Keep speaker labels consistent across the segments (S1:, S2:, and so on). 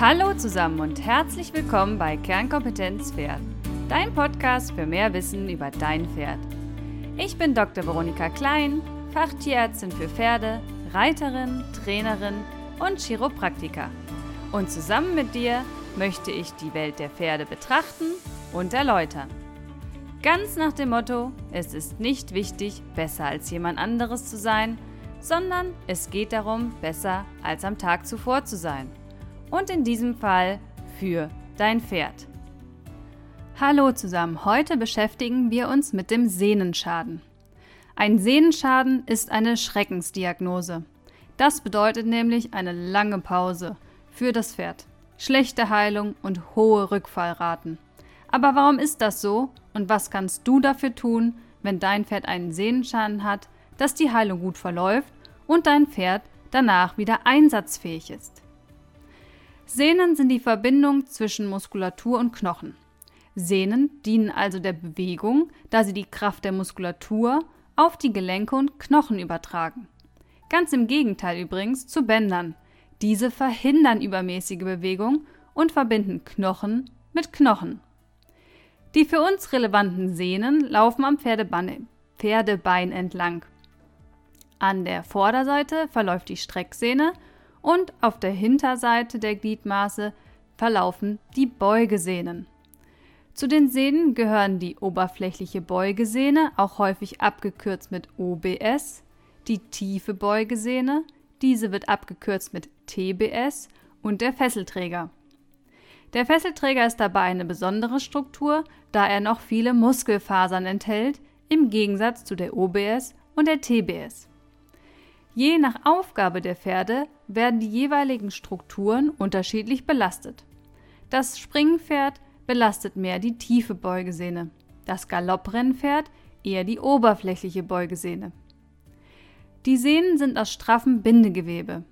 S1: Hallo zusammen und herzlich willkommen bei Kernkompetenz Pferd, dein Podcast für mehr Wissen über dein Pferd. Ich bin Dr. Veronika Klein, Fachtierärztin für Pferde, Reiterin, Trainerin und Chiropraktiker. Und zusammen mit dir möchte ich die Welt der Pferde betrachten und erläutern. Ganz nach dem Motto, es ist nicht wichtig, besser als jemand anderes zu sein, sondern es geht darum, besser als am Tag zuvor zu sein. Und in diesem Fall für dein Pferd. Hallo zusammen, heute beschäftigen wir uns mit dem Sehnenschaden. Ein Sehnenschaden ist eine Schreckensdiagnose. Das bedeutet nämlich eine lange Pause für das Pferd, schlechte Heilung und hohe Rückfallraten. Aber warum ist das so und was kannst du dafür tun, wenn dein Pferd einen Sehnenschaden hat, dass die Heilung gut verläuft und dein Pferd danach wieder einsatzfähig ist? Sehnen sind die Verbindung zwischen Muskulatur und Knochen. Sehnen dienen also der Bewegung, da sie die Kraft der Muskulatur auf die Gelenke und Knochen übertragen. Ganz im Gegenteil übrigens zu Bändern. Diese verhindern übermäßige Bewegung und verbinden Knochen mit Knochen. Die für uns relevanten Sehnen laufen am Pferdebein, entlang. An der Vorderseite verläuft die Strecksehne und auf der Hinterseite der Gliedmaße verlaufen die Beugesehnen. Zu den Sehnen gehören die oberflächliche Beugesehne, auch häufig abgekürzt mit OBS, die tiefe Beugesehne, diese wird abgekürzt mit TBS und der Fesselträger. Der Fesselträger ist dabei eine besondere Struktur, da er noch viele Muskelfasern enthält, im Gegensatz zu der OBS und der TBS. Je nach Aufgabe der Pferde werden die jeweiligen Strukturen unterschiedlich belastet. Das Springpferd belastet mehr die tiefe Beugesehne, das Galopprennpferd eher die oberflächliche Beugesehne. Die Sehnen sind aus straffem Bindegewebe,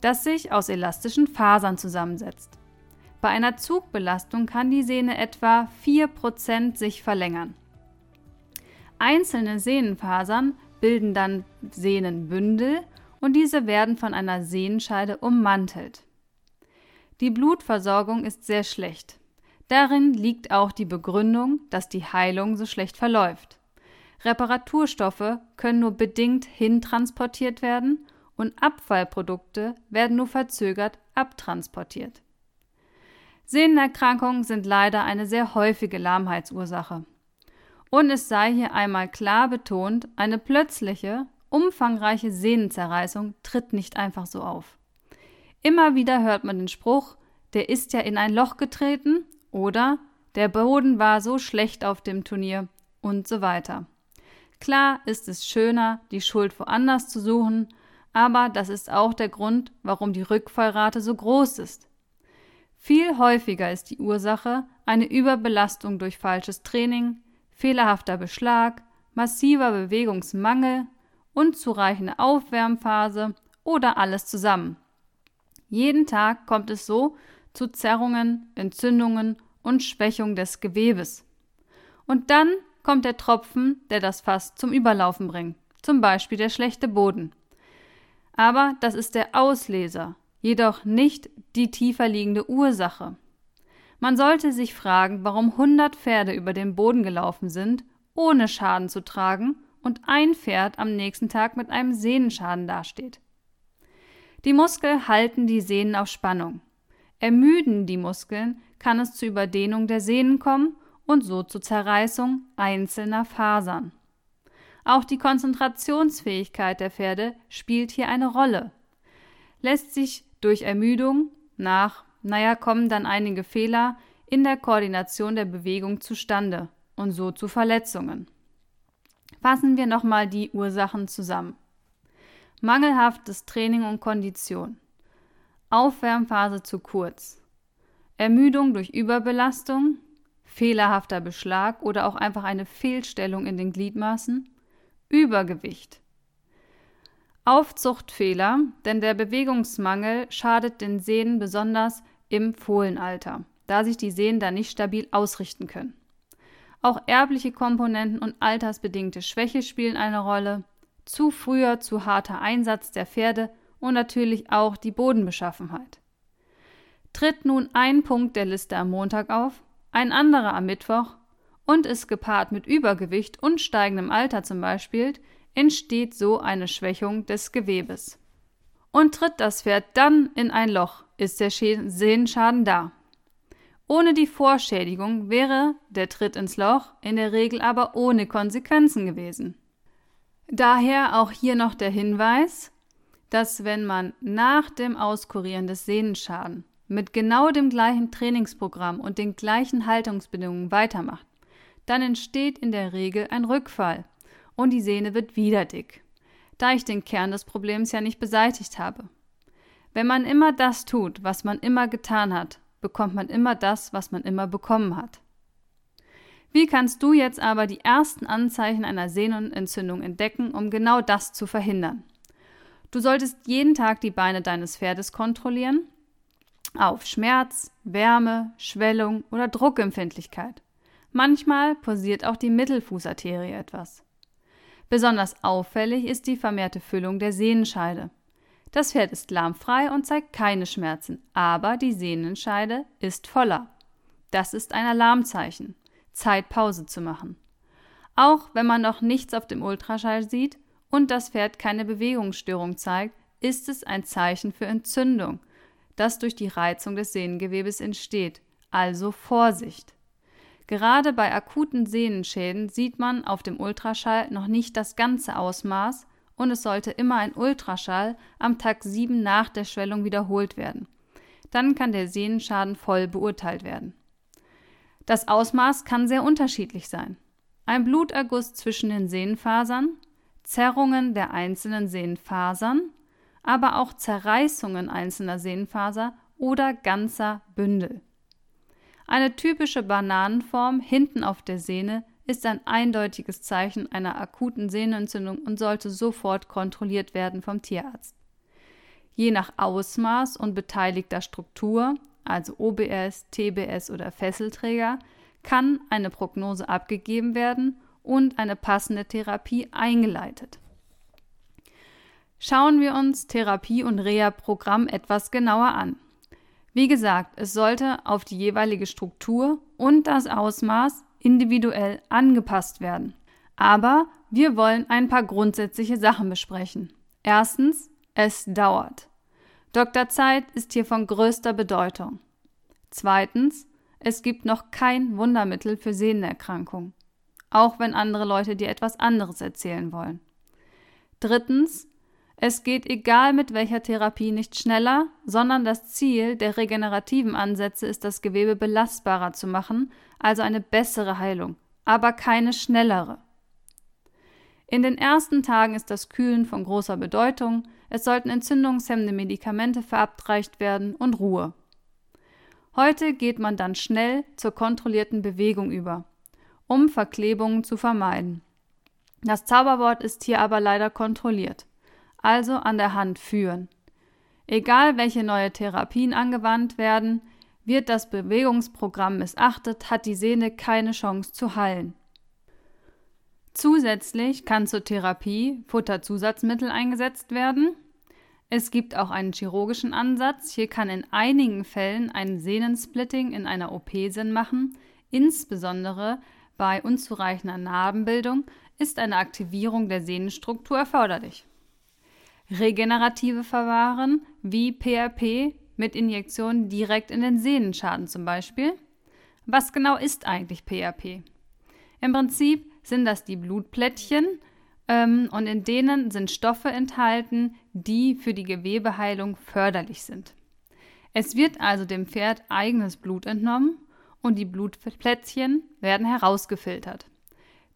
S1: das sich aus elastischen Fasern zusammensetzt. Bei einer Zugbelastung kann die Sehne etwa 4% sich verlängern. Einzelne Sehnenfasern bilden dann Sehnenbündel und diese werden von einer Sehnenscheide ummantelt. Die Blutversorgung ist sehr schlecht. Darin liegt auch die Begründung, dass die Heilung so schlecht verläuft. Reparaturstoffe können nur bedingt hintransportiert werden und Abfallprodukte werden nur verzögert abtransportiert. Sehnenerkrankungen sind leider eine sehr häufige Lahmheitsursache. Und es sei hier einmal klar betont, eine plötzliche, umfangreiche Sehnenzerreißung tritt nicht einfach so auf. Immer wieder hört man den Spruch, der ist ja in ein Loch getreten oder der Boden war so schlecht auf dem Turnier und so weiter. Klar ist es schöner, die Schuld woanders zu suchen, aber das ist auch der Grund, warum die Rückfallrate so groß ist. Viel häufiger ist die Ursache eine Überbelastung durch falsches Training, fehlerhafter Beschlag, massiver Bewegungsmangel, unzureichende Aufwärmphase oder alles zusammen. Jeden Tag kommt es so zu Zerrungen, Entzündungen und Schwächung des Gewebes. Und dann kommt der Tropfen, der das Fass zum Überlaufen bringt, zum Beispiel der schlechte Boden. Aber das ist der Ausleser, jedoch nicht die tiefer liegende Ursache. Man sollte sich fragen, warum 100 Pferde über den Boden gelaufen sind, ohne Schaden zu tragen, und ein Pferd am nächsten Tag mit einem Sehnenschaden dasteht. Die Muskeln halten die Sehnen auf Spannung. Ermüden die Muskeln, kann es zur Überdehnung der Sehnen kommen und so zur Zerreißung einzelner Fasern. Auch die Konzentrationsfähigkeit der Pferde spielt hier eine Rolle. Lässt sich durch Ermüdung nach, naja, kommen dann einige Fehler in der Koordination der Bewegung zustande und so zu Verletzungen. Fassen wir nochmal die Ursachen zusammen. Mangelhaftes Training und Kondition. Aufwärmphase zu kurz. Ermüdung durch Überbelastung, fehlerhafter Beschlag oder auch einfach eine Fehlstellung in den Gliedmaßen, Übergewicht, Aufzuchtfehler, denn der Bewegungsmangel schadet den Sehnen besonders im Fohlenalter, da sich die Sehnen dann nicht stabil ausrichten können. Auch erbliche Komponenten und altersbedingte Schwäche spielen eine Rolle, zu früher, zu harter Einsatz der Pferde und natürlich auch die Bodenbeschaffenheit. Tritt nun ein Punkt der Liste am Montag auf, ein anderer am Mittwoch und ist gepaart mit Übergewicht und steigendem Alter zum Beispiel, entsteht so eine Schwächung des Gewebes. Und tritt das Pferd dann in ein Loch, ist der Sehenschaden da. Ohne die Vorschädigung wäre der Tritt ins Loch in der Regel aber ohne Konsequenzen gewesen. Daher auch hier noch der Hinweis, dass wenn man nach dem Auskurieren des Sehnenschaden mit genau dem gleichen Trainingsprogramm und den gleichen Haltungsbedingungen weitermacht, dann entsteht in der Regel ein Rückfall und die Sehne wird wieder dick, da ich den Kern des Problems ja nicht beseitigt habe. Wenn man immer das tut, was man immer getan hat, bekommt man immer das, was man immer bekommen hat. Wie kannst du jetzt aber die ersten Anzeichen einer Sehnenentzündung entdecken, um genau das zu verhindern? Du solltest jeden Tag die Beine deines Pferdes kontrollieren auf Schmerz, Wärme, Schwellung oder Druckempfindlichkeit. Manchmal posiert auch die Mittelfußarterie etwas. Besonders auffällig ist die vermehrte Füllung der Sehnenscheide. Das Pferd ist lahmfrei und zeigt keine Schmerzen, aber die Sehnenscheide ist voller. Das ist ein Alarmzeichen. Zeit Pause zu machen. Auch wenn man noch nichts auf dem Ultraschall sieht und das Pferd keine Bewegungsstörung zeigt, ist es ein Zeichen für Entzündung, das durch die Reizung des Sehnengewebes entsteht. Also Vorsicht! Gerade bei akuten Sehnenschäden sieht man auf dem Ultraschall noch nicht das ganze Ausmaß und es sollte immer ein Ultraschall am Tag 7 nach der Schwellung wiederholt werden. Dann kann der Sehnenschaden voll beurteilt werden. Das Ausmaß kann sehr unterschiedlich sein. Ein Bluterguss zwischen den Sehnenfasern, Zerrungen der einzelnen Sehnenfasern, aber auch Zerreißungen einzelner Sehnenfaser oder ganzer Bündel. Eine typische Bananenform hinten auf der Sehne ist ein eindeutiges Zeichen einer akuten Sehnenentzündung und sollte sofort kontrolliert werden vom Tierarzt. Je nach Ausmaß und beteiligter Struktur, also OBS, TBS oder Fesselträger, kann eine Prognose abgegeben werden und eine passende Therapie eingeleitet. Schauen wir uns Therapie und Reha-Programm etwas genauer an. Wie gesagt, es sollte auf die jeweilige Struktur und das Ausmaß individuell angepasst werden. Aber wir wollen ein paar grundsätzliche Sachen besprechen. Erstens, es dauert. Dr. Zeit ist hier von größter Bedeutung. Zweitens, es gibt noch kein Wundermittel für Sehnenerkrankung, auch wenn andere Leute dir etwas anderes erzählen wollen. Drittens, es geht egal mit welcher Therapie nicht schneller, sondern das Ziel der regenerativen Ansätze ist, das Gewebe belastbarer zu machen, also eine bessere Heilung, aber keine schnellere. In den ersten Tagen ist das Kühlen von großer Bedeutung, es sollten entzündungshemmende Medikamente verabreicht werden und Ruhe. Heute geht man dann schnell zur kontrollierten Bewegung über, um Verklebungen zu vermeiden. Das Zauberwort ist hier aber leider kontrolliert also an der Hand führen. Egal welche neue Therapien angewandt werden, wird das Bewegungsprogramm missachtet, hat die Sehne keine Chance zu heilen. Zusätzlich kann zur Therapie Futterzusatzmittel eingesetzt werden. Es gibt auch einen chirurgischen Ansatz. Hier kann in einigen Fällen ein Sehnensplitting in einer OP Sinn machen. Insbesondere bei unzureichender Narbenbildung ist eine Aktivierung der Sehnenstruktur erforderlich regenerative Verfahren wie PRP mit Injektionen direkt in den Sehnenschaden zum Beispiel. Was genau ist eigentlich PRP? Im Prinzip sind das die Blutplättchen ähm, und in denen sind Stoffe enthalten, die für die Gewebeheilung förderlich sind. Es wird also dem Pferd eigenes Blut entnommen und die Blutplättchen werden herausgefiltert.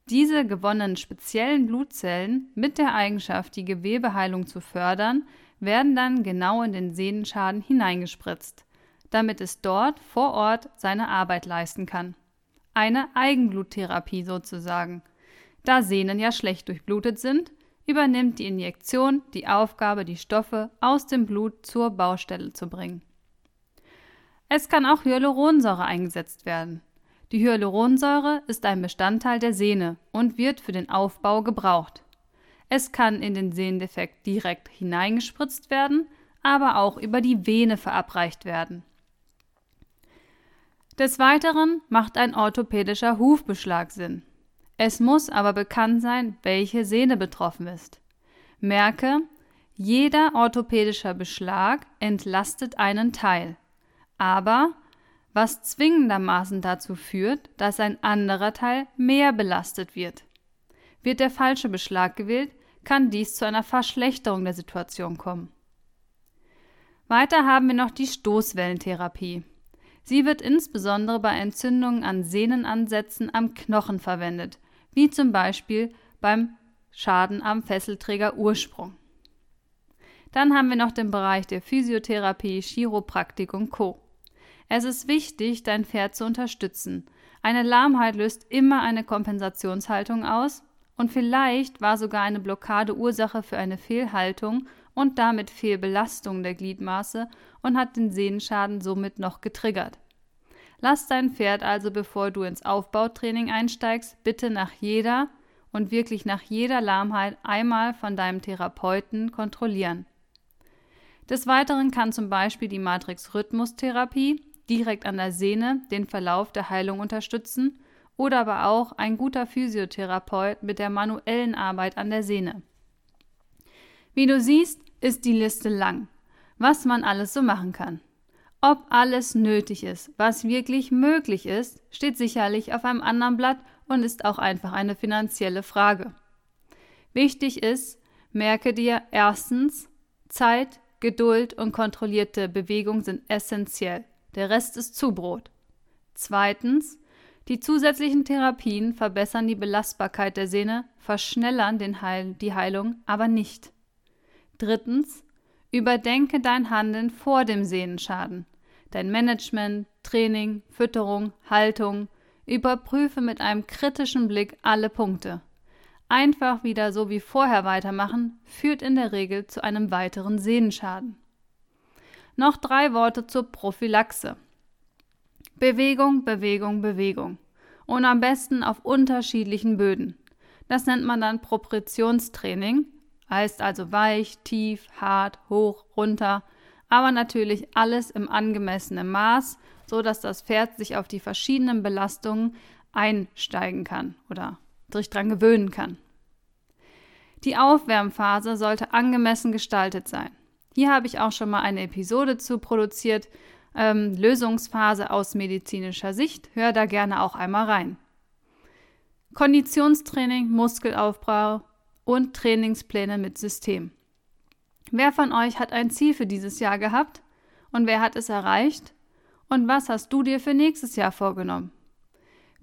S1: Diese gewonnenen speziellen Blutzellen mit der Eigenschaft, die Gewebeheilung zu fördern, werden dann genau in den Sehnenschaden hineingespritzt, damit es dort vor Ort seine Arbeit leisten kann. Eine Eigenbluttherapie sozusagen. Da Sehnen ja schlecht durchblutet sind, übernimmt die Injektion die Aufgabe, die Stoffe aus dem Blut zur Baustelle zu bringen. Es kann auch Hyaluronsäure eingesetzt werden. Die Hyaluronsäure ist ein Bestandteil der Sehne und wird für den Aufbau gebraucht. Es kann in den Sehnendefekt direkt hineingespritzt werden, aber auch über die Vene verabreicht werden. Des Weiteren macht ein orthopädischer Hufbeschlag Sinn. Es muss aber bekannt sein, welche Sehne betroffen ist. Merke, jeder orthopädischer Beschlag entlastet einen Teil, aber was zwingendermaßen dazu führt, dass ein anderer Teil mehr belastet wird. Wird der falsche Beschlag gewählt, kann dies zu einer Verschlechterung der Situation kommen. Weiter haben wir noch die Stoßwellentherapie. Sie wird insbesondere bei Entzündungen an Sehnenansätzen am Knochen verwendet, wie zum Beispiel beim Schaden am Fesselträger Ursprung. Dann haben wir noch den Bereich der Physiotherapie, Chiropraktik und Co. Es ist wichtig, dein Pferd zu unterstützen. Eine Lahmheit löst immer eine Kompensationshaltung aus und vielleicht war sogar eine Blockade Ursache für eine Fehlhaltung und damit Fehlbelastung der Gliedmaße und hat den Sehnenschaden somit noch getriggert. Lass dein Pferd also, bevor du ins Aufbautraining einsteigst, bitte nach jeder und wirklich nach jeder Lahmheit einmal von deinem Therapeuten kontrollieren. Des Weiteren kann zum Beispiel die Matrix-Rhythmus-Therapie direkt an der Sehne den Verlauf der Heilung unterstützen oder aber auch ein guter Physiotherapeut mit der manuellen Arbeit an der Sehne. Wie du siehst, ist die Liste lang, was man alles so machen kann. Ob alles nötig ist, was wirklich möglich ist, steht sicherlich auf einem anderen Blatt und ist auch einfach eine finanzielle Frage. Wichtig ist, merke dir erstens, Zeit, Geduld und kontrollierte Bewegung sind essentiell. Der Rest ist Zubrot. Zweitens, die zusätzlichen Therapien verbessern die Belastbarkeit der Sehne, verschnellern Heil die Heilung aber nicht. Drittens, überdenke dein Handeln vor dem Sehnenschaden. Dein Management, Training, Fütterung, Haltung, überprüfe mit einem kritischen Blick alle Punkte. Einfach wieder so wie vorher weitermachen, führt in der Regel zu einem weiteren Sehnenschaden. Noch drei Worte zur Prophylaxe. Bewegung, Bewegung, Bewegung. Und am besten auf unterschiedlichen Böden. Das nennt man dann Propritionstraining, heißt also weich, tief, hart, hoch, runter, aber natürlich alles im angemessenen Maß, so dass das Pferd sich auf die verschiedenen Belastungen einsteigen kann oder sich dran gewöhnen kann. Die Aufwärmphase sollte angemessen gestaltet sein. Hier habe ich auch schon mal eine Episode zu produziert. Ähm, Lösungsphase aus medizinischer Sicht. Hör da gerne auch einmal rein. Konditionstraining, Muskelaufbau und Trainingspläne mit System. Wer von euch hat ein Ziel für dieses Jahr gehabt und wer hat es erreicht? Und was hast du dir für nächstes Jahr vorgenommen?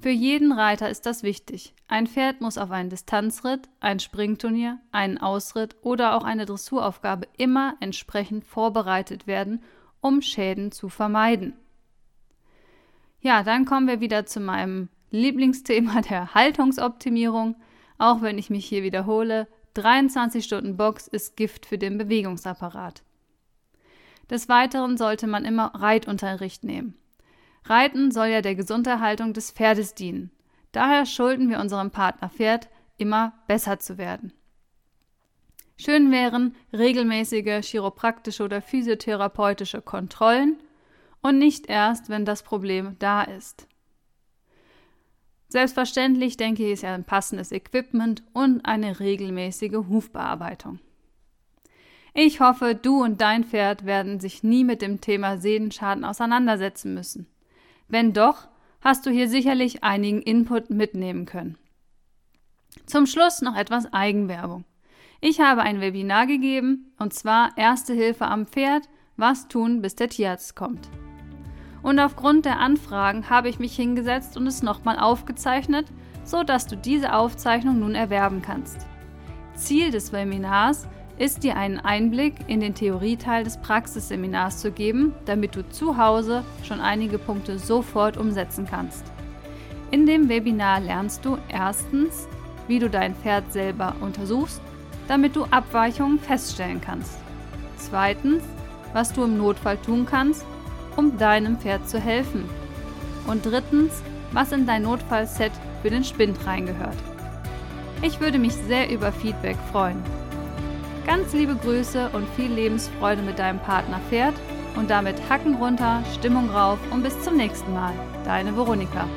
S1: Für jeden Reiter ist das wichtig. Ein Pferd muss auf einen Distanzritt, ein Springturnier, einen Ausritt oder auch eine Dressuraufgabe immer entsprechend vorbereitet werden, um Schäden zu vermeiden. Ja, dann kommen wir wieder zu meinem Lieblingsthema der Haltungsoptimierung. Auch wenn ich mich hier wiederhole, 23 Stunden Box ist Gift für den Bewegungsapparat. Des Weiteren sollte man immer Reitunterricht nehmen. Reiten soll ja der Gesunderhaltung des Pferdes dienen. Daher schulden wir unserem Partner Pferd immer besser zu werden. Schön wären regelmäßige chiropraktische oder physiotherapeutische Kontrollen und nicht erst, wenn das Problem da ist. Selbstverständlich denke ich, ist ja ein passendes Equipment und eine regelmäßige Hufbearbeitung. Ich hoffe, du und dein Pferd werden sich nie mit dem Thema Sehnenschaden auseinandersetzen müssen. Wenn doch, hast du hier sicherlich einigen Input mitnehmen können. Zum Schluss noch etwas Eigenwerbung. Ich habe ein Webinar gegeben, und zwar Erste Hilfe am Pferd, was tun, bis der Tierarzt kommt. Und aufgrund der Anfragen habe ich mich hingesetzt und es nochmal aufgezeichnet, so dass du diese Aufzeichnung nun erwerben kannst. Ziel des Webinars ist dir einen Einblick in den Theorieteil des Praxisseminars zu geben, damit du zu Hause schon einige Punkte sofort umsetzen kannst. In dem Webinar lernst du erstens, wie du dein Pferd selber untersuchst, damit du Abweichungen feststellen kannst. Zweitens, was du im Notfall tun kannst, um deinem Pferd zu helfen. Und drittens, was in dein Notfallset für den Spind reingehört. Ich würde mich sehr über Feedback freuen. Ganz liebe Grüße und viel Lebensfreude mit deinem Partner Pferd und damit Hacken runter, Stimmung rauf und bis zum nächsten Mal. Deine Veronika.